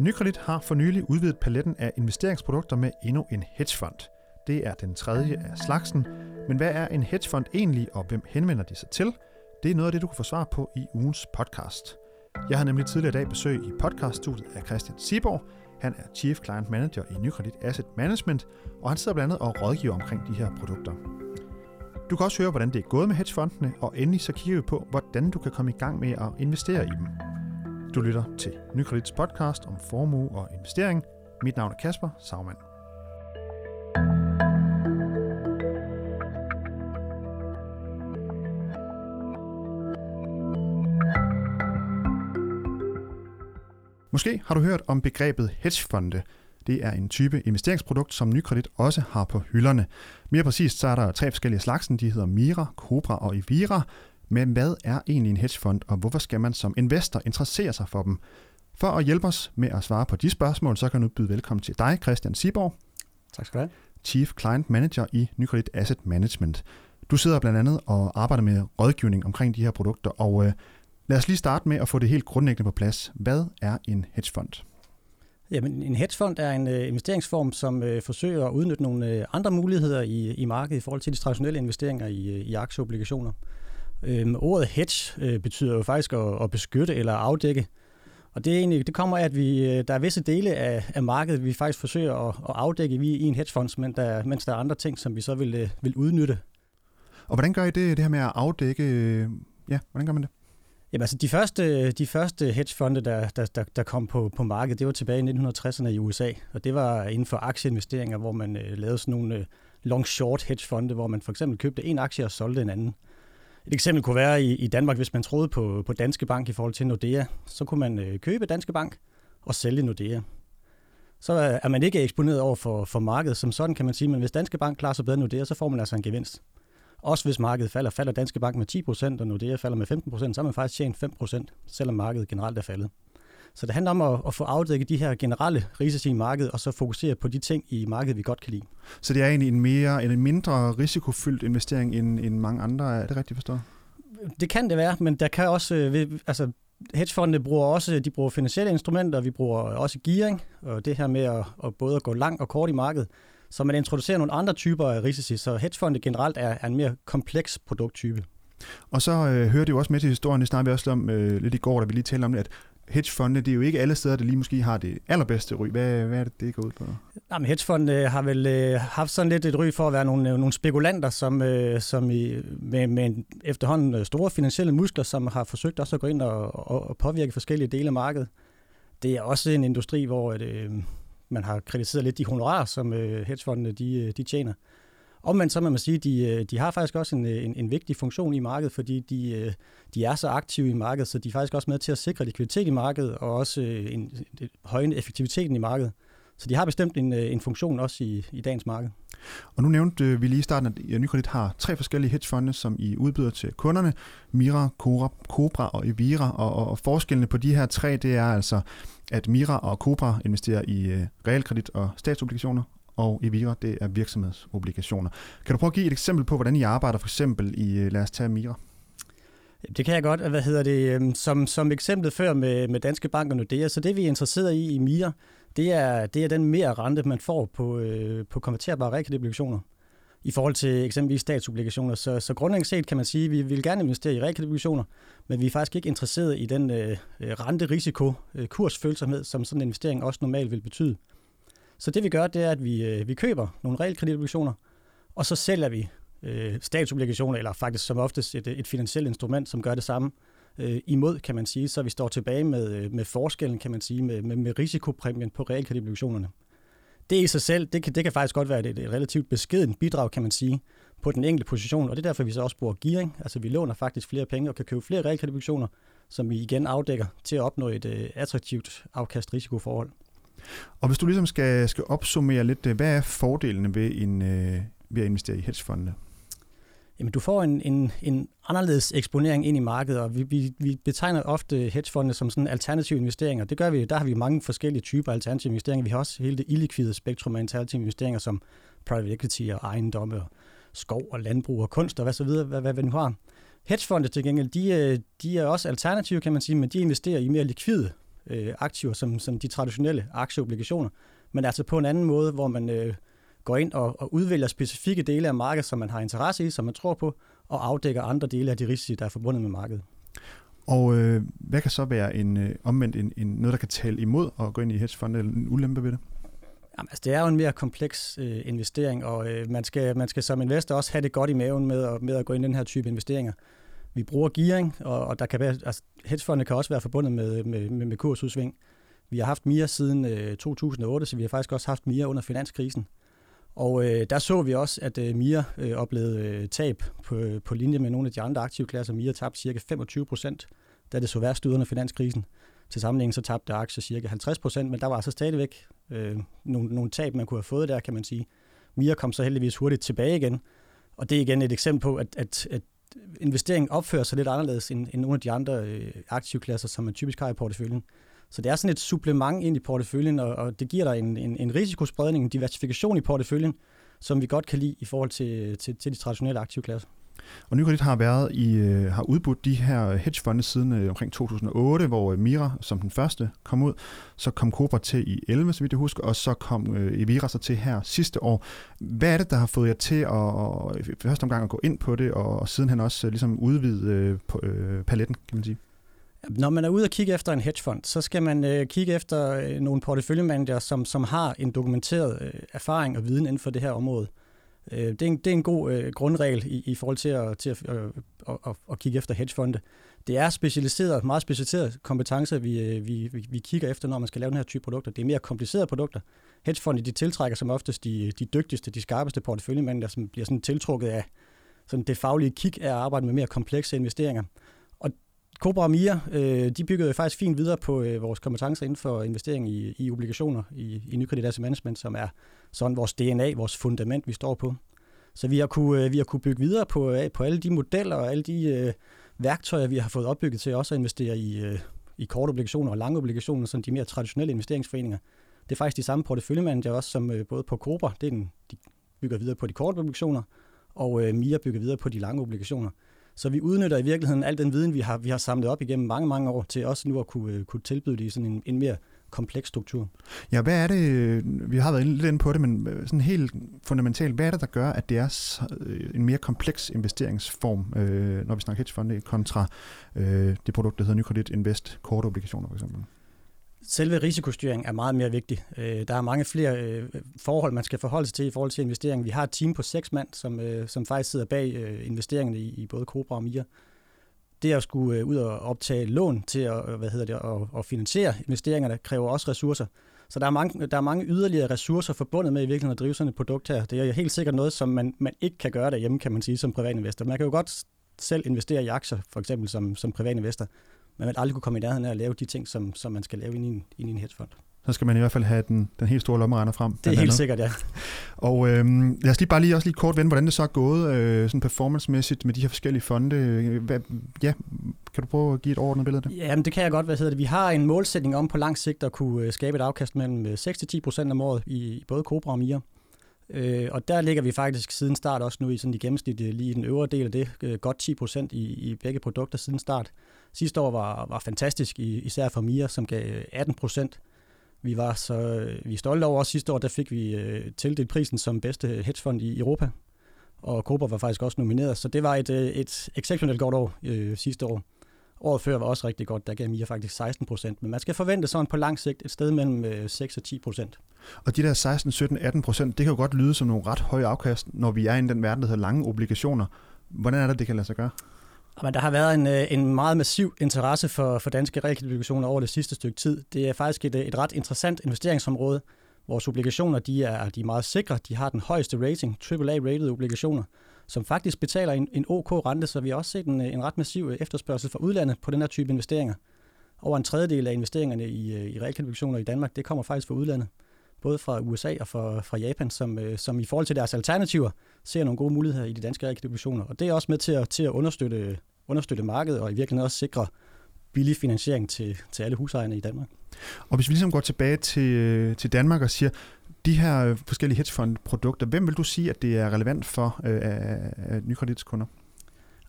Nykredit har for nylig udvidet paletten af investeringsprodukter med endnu en hedgefond. Det er den tredje af slagsen, men hvad er en hedgefond egentlig, og hvem henvender de sig til? Det er noget af det, du kan få svar på i ugens podcast. Jeg har nemlig tidligere i dag besøg i podcaststudiet af Christian Siborg. Han er Chief Client Manager i Nykredit Asset Management, og han sidder blandt andet og rådgiver omkring de her produkter. Du kan også høre, hvordan det er gået med hedgefondene, og endelig så kigger vi på, hvordan du kan komme i gang med at investere i dem. Du lytter til Nykredits podcast om formue og investering. Mit navn er Kasper Sagmann. Måske har du hørt om begrebet hedgefonde. Det er en type investeringsprodukt, som Nykredit også har på hylderne. Mere præcist så er der tre forskellige slagsen. De hedder Mira, Cobra og Evira. Men hvad er egentlig en hedgefond, og hvorfor skal man som investor interessere sig for dem? For at hjælpe os med at svare på de spørgsmål, så kan jeg nu byde velkommen til dig, Christian Siborg. Tak skal du have. Chief Client Manager i Nykredit Asset Management. Du sidder blandt andet og arbejder med rådgivning omkring de her produkter, og øh, lad os lige starte med at få det helt grundlæggende på plads. Hvad er en hedgefond? Jamen, en hedgefond er en øh, investeringsform, som øh, forsøger at udnytte nogle øh, andre muligheder i, i markedet i forhold til de traditionelle investeringer i, øh, i aktieobligationer. Øhm, ordet hedge øh, betyder jo faktisk at, at beskytte eller afdække. Og det, er egentlig, det kommer af, at vi, øh, der er visse dele af, af markedet, vi faktisk forsøger at, at afdække vi i en hedgefond, men der, mens der er andre ting, som vi så vil, øh, vil udnytte. Og hvordan gør I det, det her med at afdække? Ja, hvordan gør man det? Jamen altså, de første, de første hedgefonde, der, der, der, der kom på, på markedet, det var tilbage i 1960'erne i USA, og det var inden for aktieinvesteringer, hvor man øh, lavede sådan nogle øh, long-short hedgefonde, hvor man for eksempel købte en aktie og solgte en anden. Et eksempel kunne være i, i Danmark, hvis man troede på, på Danske Bank i forhold til Nordea, så kunne man øh, købe Danske Bank og sælge Nordea. Så er man ikke eksponeret over for, for markedet som sådan, kan man sige, men hvis Danske Bank klarer sig bedre end Nordea, så får man altså en gevinst. Også hvis markedet falder, falder Danske Bank med 10%, og Nordea falder med 15%, så har man faktisk tjent 5%, selvom markedet generelt er faldet. Så det handler om at, at få afdækket de her generelle risici i markedet, og så fokusere på de ting i markedet, vi godt kan lide. Så det er egentlig en, mere, en mindre risikofyldt investering end, end mange andre, er det rigtigt forstået? Det kan det være, men der kan også, øh, altså hedgefondene bruger også, de bruger finansielle instrumenter, vi bruger også gearing, og det her med at, at både at gå langt og kort i markedet, så man introducerer nogle andre typer af risici, så hedgefonde generelt er, er en mere kompleks produkttype. Og så øh, hører det jo også med til historien, det snakker vi også om øh, lidt i går, da vi lige talte om det, at hedgefonde, det er jo ikke alle steder, der lige måske har det allerbedste ry. Hvad, hvad er det, det går ud på? Jamen, hedgefonde øh, har vel øh, haft sådan lidt et ry for at være nogle, øh, nogle spekulanter, som, øh, som i, med, med efterhånden øh, store finansielle muskler, som har forsøgt også at gå ind og, og, og påvirke forskellige dele af markedet. Det er også en industri, hvor at, øh, man har kritiseret lidt de honorarer, som øh, hedgefondene de, de tjener. Omvendt så må man sige, at de, øh, de har faktisk også en, øh, en, en vigtig funktion i markedet, fordi de, øh, de er så aktive i markedet, så de er faktisk også med til at sikre likviditet i markedet og også en, en højne effektiviteten i markedet. Så de har bestemt en, en funktion også i, i dagens marked. Og nu nævnte vi lige i starten, at Nykredit har tre forskellige hedgefonde, som I udbyder til kunderne. Mira, Cora, Cobra og Evira. Og, og, og forskellene på de her tre, det er altså, at Mira og Cobra investerer i realkredit og statsobligationer, og Evira, det er virksomhedsobligationer. Kan du prøve at give et eksempel på, hvordan I arbejder for eksempel i, øh, lad os tage Mira? Det kan jeg godt. Hvad hedder det? Øhm, som, som eksemplet før med, med Danske Bank og Nordea, så det vi er interesseret i i Mira, det er, det er den mere rente, man får på, øh, på konverterbare realkreditobligationer i forhold til eksempelvis statsobligationer. Så, så grundlæggende set kan man sige, at vi vil gerne investere i realkreditobligationer, men vi er faktisk ikke interesseret i den øh, øh renterisiko, øh, kursfølsomhed, som sådan en investering også normalt vil betyde. Så det vi gør, det er, at vi, øh, vi køber nogle realkreditobligationer, og så sælger vi øh, statsobligationer, eller faktisk som oftest et, øh, et finansielt instrument, som gør det samme øh, imod, kan man sige. Så vi står tilbage med, øh, med forskellen, kan man sige, med, med, med risikopræmien på realkreditobligationerne. Det i sig selv, det kan, det kan faktisk godt være et, et relativt beskeden bidrag, kan man sige, på den enkelte position, og det er derfor, vi så også bruger gearing. Altså vi låner faktisk flere penge og kan købe flere realkreditobligationer, som vi igen afdækker til at opnå et øh, attraktivt afkast-risikoforhold. Og hvis du ligesom skal, skal opsummere lidt, øh, hvad er fordelene ved, en, øh, ved at investere i hedgefondene? Jamen, du får en, en, en anderledes eksponering ind i markedet, og vi, vi, vi betegner ofte hedgefondene som sådan alternative investeringer. Det gør vi, der har vi mange forskellige typer alternative investeringer. Vi har også hele det illikvide spektrum af alternative investeringer, som private equity og ejendomme og skov og landbrug og kunst og hvad så videre, hvad, hvad vi nu har. Hedgefonde til gengæld, de, øh, de er også alternative, kan man sige, men de investerer i mere likvide øh, aktiver som, som de traditionelle aktieobligationer, men altså på en anden måde, hvor man øh, går ind og, og udvælger specifikke dele af markedet, som man har interesse i, som man tror på, og afdækker andre dele af de risici, der er forbundet med markedet. Og øh, hvad kan så være en øh, omvendt en, en, noget, der kan tale imod at gå ind i hedgefond, eller en ulempe ved det? Jamen, altså, det er jo en mere kompleks øh, investering, og øh, man, skal, man skal som investor også have det godt i maven med, at, med at gå ind i den her type investeringer. Vi bruger gearing, og, og der kan være, altså, hedgefondene kan også være forbundet med, med, med, med kursudsving. Vi har haft mere siden øh, 2008, så vi har faktisk også haft mere under finanskrisen. Og øh, der så vi også, at øh, MIA øh, oplevede øh, tab på, på linje med nogle af de andre aktive klasser. MIA tabte ca. 25 procent, da det så værst ud under finanskrisen. Til sammenligning så tabte aktier ca. 50 procent, men der var altså stadigvæk øh, nogle, nogle tab, man kunne have fået der, kan man sige. MIA kom så heldigvis hurtigt tilbage igen, og det er igen et eksempel på, at, at, at investeringen opfører sig lidt anderledes end, end nogle af de andre øh, aktivklasser, som man typisk har i porteføljen. Så det er sådan et supplement ind i porteføljen, og, og det giver dig en, en, en risikospredning, en diversifikation i porteføljen, som vi godt kan lide i forhold til, til, til de traditionelle aktivklasser. Og Nykredit har været i, øh, har udbudt de her hedgefonde siden øh, omkring 2008, hvor øh, Mira som den første kom ud. Så kom Cobra til i 11, så vidt jeg husker, og så kom øh, Evira så til her sidste år. Hvad er det, der har fået jer til at, at første omgang at gå ind på det, og sidenhen også øh, ligesom udvide øh, på, øh, paletten, kan man sige? Når man er ude og kigge efter en hedgefond, så skal man øh, kigge efter øh, nogle porteføljemanager, som, som har en dokumenteret øh, erfaring og viden inden for det her område. Øh, Øh, det, er en, det er en god øh, grundregel i, i forhold til at, til at, øh, at, at, at kigge efter hedgefonde. Det er specialiseret, meget specialiserede kompetencer, vi, øh, vi, vi, vi kigger efter, når man skal lave den her type produkter. Det er mere komplicerede produkter. Hedgefonde de tiltrækker som oftest de, de dygtigste, de skarpeste porteføljemanager, som bliver sådan tiltrukket af sådan det faglige kig af at arbejde med mere komplekse investeringer. Cobra og Mia, øh, de byggede faktisk fint videre på øh, vores kompetencer inden for investering i, i obligationer i, i Nykredit Asset Management, som er sådan vores DNA, vores fundament, vi står på. Så vi har kunne, øh, vi har kunne bygge videre på, øh, på alle de modeller og alle de øh, værktøjer, vi har fået opbygget til også at investere i, øh, i korte obligationer og lange obligationer, som de mere traditionelle investeringsforeninger. Det er faktisk de samme porteføljemanager også, som øh, både på Cobra, det er den, de bygger videre på de korte obligationer, og øh, Mia bygger videre på de lange obligationer. Så vi udnytter i virkeligheden al den viden, vi har, vi har samlet op igennem mange, mange år, til også nu at kunne, øh, kunne tilbyde det i sådan en, en mere kompleks struktur. Ja, hvad er det, øh, vi har været lidt inde på det, men øh, sådan helt fundamentalt, hvad er det, der gør, at det er en mere kompleks investeringsform, når vi snakker hedgefonde, kontra det produkt, der hedder Nykredit Invest, korte obligationer for eksempel? Selve risikostyring er meget mere vigtig. Øh, der er mange flere øh, forhold, man skal forholde sig til i forhold til investeringen. Vi har et team på seks mand, som, øh, som faktisk sidder bag øh, investeringerne i, i både Cobra og Mia. Det at skulle øh, ud og optage lån til at, øh, hvad hedder det, at, at finansiere investeringerne kræver også ressourcer. Så der er, mange, der er mange yderligere ressourcer forbundet med i virkeligheden at drive sådan et produkt her. Det er helt sikkert noget, som man, man ikke kan gøre derhjemme, kan man sige, som privatinvestor. Man kan jo godt selv investere i aktier, for eksempel som, som privatinvestor man vil aldrig kunne komme i nærheden af at lave de ting, som, som man skal lave ind i en, ind i en hedgefond. Så skal man i hvert fald have den, den helt store lommeregner frem. Det er helt andet. sikkert, ja. Og øh, lad os lige bare lige også lige kort vende, hvordan det så er gået øh, sådan performance-mæssigt med de her forskellige fonde. Hvad, ja, kan du prøve at give et ordentligt billede af det? Jamen, det kan jeg godt. Hvad hedder det? Vi har en målsætning om på lang sigt at kunne øh, skabe et afkast mellem 6-10% øh, om året i både Cobra og Mia. Øh, og der ligger vi faktisk siden start også nu i sådan i gennemsnit lige i den øvre del af det, øh, godt 10 procent i, i begge produkter siden start. Sidste år var, var fantastisk, især for Mia, som gav øh, 18 procent. Vi var så øh, vi er stolte over også sidste år, der fik vi øh, tildelt prisen som bedste hedgefond i Europa. Og Cobra var faktisk også nomineret, så det var et, øh, et exceptionelt godt år øh, sidste år. Året før var også rigtig godt, der gav Mia faktisk 16 procent, men man skal forvente sådan på lang sigt et sted mellem 6 og 10 procent. Og de der 16, 17, 18 procent, det kan jo godt lyde som nogle ret høje afkast, når vi er i den verden, der hedder lange obligationer. Hvordan er det, det kan lade sig gøre? Men der har været en, øh, en meget massiv interesse for, for danske realkreditobligationer over det sidste stykke tid. Det er faktisk et, øh, et ret interessant investeringsområde. Vores obligationer de er, de er meget sikre. De har den højeste rating, AAA-rated obligationer, som faktisk betaler en, en OK rente, så vi har også set en, øh, en ret massiv efterspørgsel fra udlandet på den her type investeringer. Over en tredjedel af investeringerne i, i realkreditobligationer i Danmark, det kommer faktisk fra udlandet. Både fra USA og fra, fra Japan, som, som i forhold til deres alternativer ser nogle gode muligheder i de danske realkreditobligationer. Og det er også med til at, til at understøtte understøtte markedet og i virkeligheden også sikre billig finansiering til, til alle husejerne i Danmark. Og hvis vi ligesom går tilbage til, til Danmark og siger, de her forskellige hedgefondprodukter, hvem vil du sige, at det er relevant for øh, af nykreditskunder?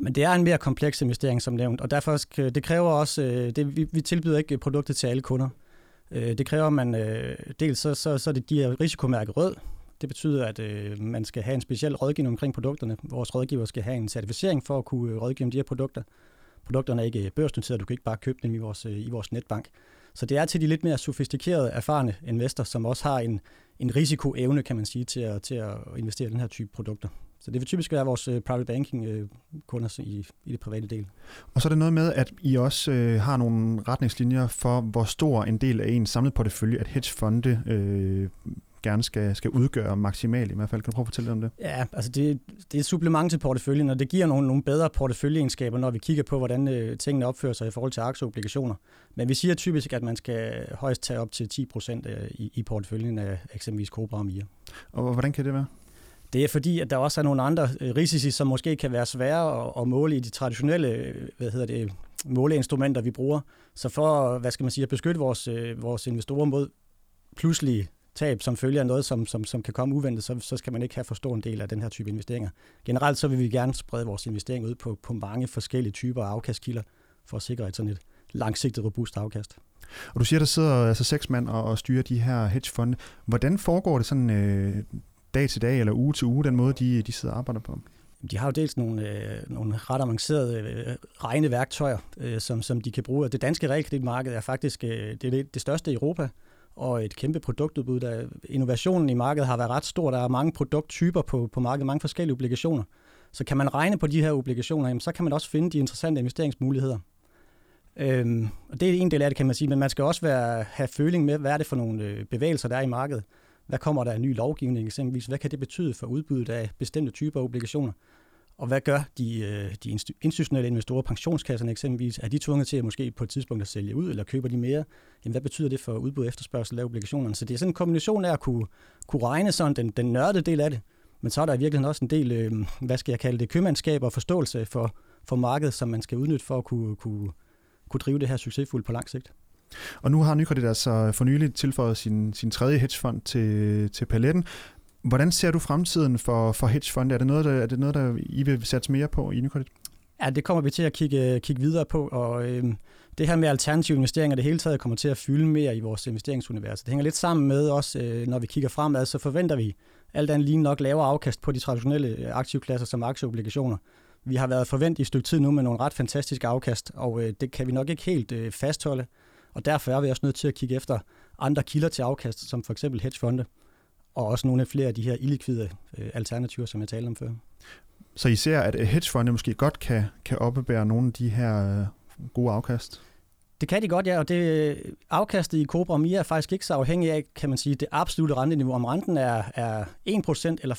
Men det er en mere kompleks investering, som nævnt, og derfor det kræver også, øh, det, vi, vi tilbyder ikke produktet til alle kunder. Øh, det kræver, at man øh, dels så, så, så det giver risikomærke rød. Det betyder, at øh, man skal have en speciel rådgivning omkring produkterne. Vores rådgiver skal have en certificering for at kunne øh, rådgive om de her produkter. Produkterne er ikke øh, børsnoterede, du kan ikke bare købe dem i vores, i vores netbank. Så det er til de lidt mere sofistikerede, erfarne investorer, som også har en, en risikoevne, kan man sige, til at, til at investere i den her type produkter. Så det vil typisk være vores private banking-kunder i, i det private del. Og så er det noget med, at I også øh, har nogle retningslinjer for, hvor stor en del af en samlet portefølje, at hedgefonde øh, gerne skal, skal udgøre maksimalt i hvert fald. Kan du prøve at fortælle om det? Ja, altså det, det er et supplement til porteføljen, og det giver nogle, nogle bedre porteføljeegenskaber, når vi kigger på, hvordan øh, tingene opfører sig i forhold til aktieobligationer. Men vi siger typisk, at man skal højst tage op til 10 procent øh, i, i porteføljen af eksempelvis Cobra og Mia. Og hvordan kan det være? Det er fordi, at der også er nogle andre øh, risici, som måske kan være svære at, at måle i de traditionelle øh, hvad hedder det, måleinstrumenter, vi bruger. Så for hvad skal man sige, at beskytte vores, vores investorer mod pludselige tab, som følger af noget, som, som, som kan komme uventet, så, så skal man ikke have for stor en del af den her type investeringer. Generelt så vil vi gerne sprede vores investeringer ud på, på mange forskellige typer af afkastkilder, for at sikre et sådan et langsigtet, robust afkast. Og du siger, der sidder altså seks mand og, og styrer de her hedgefonde. Hvordan foregår det sådan øh, dag til dag eller uge til uge, den måde, de, de sidder og arbejder på? De har jo dels nogle, øh, nogle ret avancerede øh, regneværktøjer, øh, som, som de kan bruge. Det danske realkreditmarked er faktisk øh, det, det, det største i Europa, og et kæmpe produktudbud. Der, innovationen i markedet har været ret stor. Der er mange produkttyper på, på markedet, mange forskellige obligationer. Så kan man regne på de her obligationer, jamen, så kan man også finde de interessante investeringsmuligheder. Øhm, og det er en del af det, kan man sige, men man skal også være, have føling med, hvad er det for nogle øh, bevægelser, der er i markedet. Hvad kommer der af ny lovgivning eksempelvis? Hvad kan det betyde for udbuddet af bestemte typer obligationer? Og hvad gør de, øh, de institutionelle investorer, pensionskasserne eksempelvis? Er de tvunget til at måske på et tidspunkt at sælge ud, eller køber de mere? Jamen, hvad betyder det for udbud og efterspørgsel af obligationerne? Så det er sådan en kombination af at kunne, kunne regne sådan den, den nørdede del af det, men så er der i virkeligheden også en del, øh, hvad skal jeg kalde det, købmandskab og forståelse for, for markedet, som man skal udnytte for at kunne, kunne, kunne drive det her succesfuldt på lang sigt. Og nu har Nykredit altså for nylig tilføjet sin, sin tredje hedgefond til, til paletten. Hvordan ser du fremtiden for, for hedgefonde? Er det noget, der, er det noget, der I vil satse mere på i Nykredit? Ja, det kommer vi til at kigge, kigge videre på, og øh, det her med alternative investeringer, det hele taget kommer til at fylde mere i vores investeringsunivers. Det hænger lidt sammen med også, øh, når vi kigger fremad, så forventer vi alt andet lige nok lavere afkast på de traditionelle øh, aktivklasser som aktieobligationer. Vi har været forventet i et stykke tid nu med nogle ret fantastiske afkast, og øh, det kan vi nok ikke helt øh, fastholde. Og derfor er vi også nødt til at kigge efter andre kilder til afkast, som for eksempel hedgefonde, og også nogle af flere af de her illikvide øh, alternativer, som jeg talte om før. Så I ser, at hedgefonde måske godt kan, kan opbevare nogle af de her øh, gode afkast? Det kan de godt, ja, og det afkastet i Cobra Mia er faktisk ikke så afhængig af, kan man sige, det absolutte renteniveau. Om renten er, er 1% eller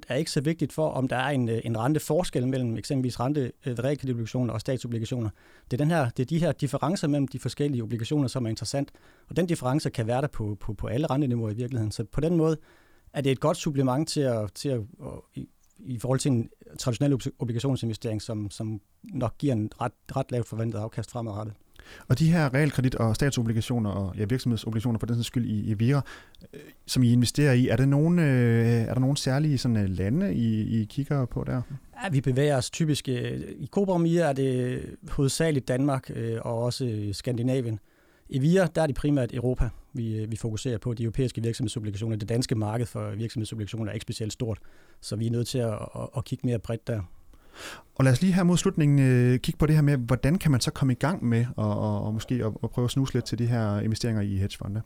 5% er ikke så vigtigt for, om der er en, øh, en renteforskel mellem eksempelvis rente, øh, realkreditobligationer og statsobligationer. Det er, den her, det er de her differencer mellem de forskellige obligationer, som er interessant. Og den difference kan være der på, på, på alle renteniveauer i virkeligheden. Så på den måde er det et godt supplement til at, til at, i, i forhold til en traditionel obligationsinvestering, som, som nok giver en ret, ret lavt forventet afkast fremadrettet. Og de her realkredit- og statsobligationer og ja, virksomhedsobligationer for den sags skyld i, i Vira, øh, som I investerer i, er, det nogen, øh, er der nogle særlige sådan, øh, lande, I, I kigger på der? Ja, vi bevæger os typisk... Øh, I Cobra er det hovedsageligt Danmark øh, og også øh, Skandinavien. I VIA, der er det primært Europa, vi, øh, vi fokuserer på. De europæiske virksomhedsobligationer. Det danske marked for virksomhedsobligationer er ikke specielt stort, så vi er nødt til at, at, at kigge mere bredt der. Og lad os lige her mod slutningen øh, kigge på det her med, hvordan kan man så komme i gang med og, og, og måske at, at prøve at snuse lidt til de her investeringer i hedgefonde?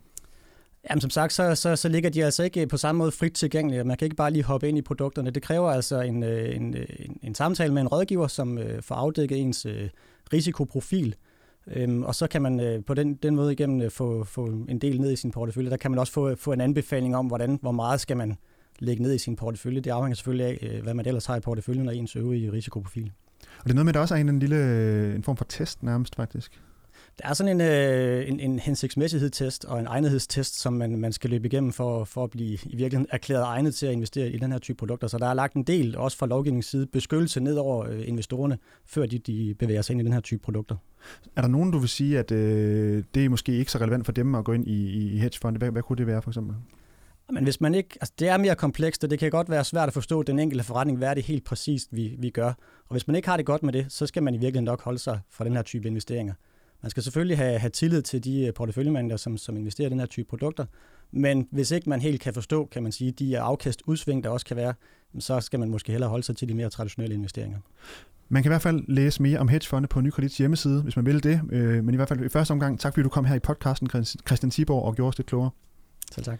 Jamen som sagt, så, så, så ligger de altså ikke på samme måde frit tilgængelige. Man kan ikke bare lige hoppe ind i produkterne. Det kræver altså en, øh, en, øh, en, en samtale med en rådgiver, som øh, får afdækket ens øh, risikoprofil. Øhm, og så kan man øh, på den, den måde igennem øh, få, få en del ned i sin portefølje. Der kan man også få, få en anbefaling om, hvordan, hvor meget skal man lægge ned i sin portefølje. Det afhænger selvfølgelig af, øh, hvad man ellers har i porteføljen og ens øvrige risikoprofil. Og det er noget med, at der også er en, en lille øh, en form for test nærmest faktisk. Der er sådan en, øh, en, en hensigtsmæssighedstest og en egnethedstest, som man, man skal løbe igennem for, for at blive i virkeligheden erklæret egnet til at investere i den her type produkter. Så der er lagt en del, også fra lovgivningens side, beskyttelse ned over øh, investorerne, før de, de bevæger sig ind i den her type produkter. Er der nogen, du vil sige, at øh, det er måske ikke så relevant for dem at gå ind i, i hedgefonde? Hvad, hvad kunne det være for eksempel? Men hvis man ikke, altså det er mere komplekst, og det kan godt være svært at forstå den enkelte forretning, hvad er det helt præcist, vi, vi gør. Og hvis man ikke har det godt med det, så skal man i virkeligheden nok holde sig fra den her type investeringer. Man skal selvfølgelig have, have tillid til de øh, porteføljemanager, som, som investerer i den her type produkter, men hvis ikke man helt kan forstå, kan man sige, de afkast udsving, der også kan være, så skal man måske hellere holde sig til de mere traditionelle investeringer. Man kan i hvert fald læse mere om hedgefonde på Nykredits hjemmeside, hvis man vil det. Øh, men i hvert fald i første omgang, tak fordi du kom her i podcasten, Christian Tiborg, og gjorde os lidt klogere. Selv tak.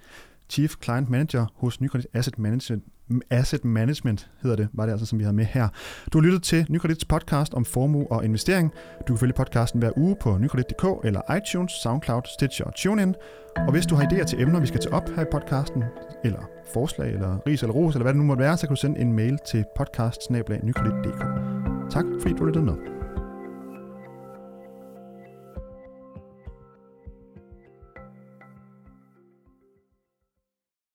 Chief Client Manager hos Nykredit Asset Management, Asset Management hedder det, var det altså, som vi har med her. Du har lyttet til Nykredits podcast om formue og investering. Du kan følge podcasten hver uge på nykredit.dk eller iTunes, SoundCloud, Stitcher og TuneIn. Og hvis du har idéer til emner, vi skal tage op her i podcasten, eller forslag, eller ris eller ros, eller hvad det nu måtte være, så kan du sende en mail til podcast Tak fordi du lyttede med.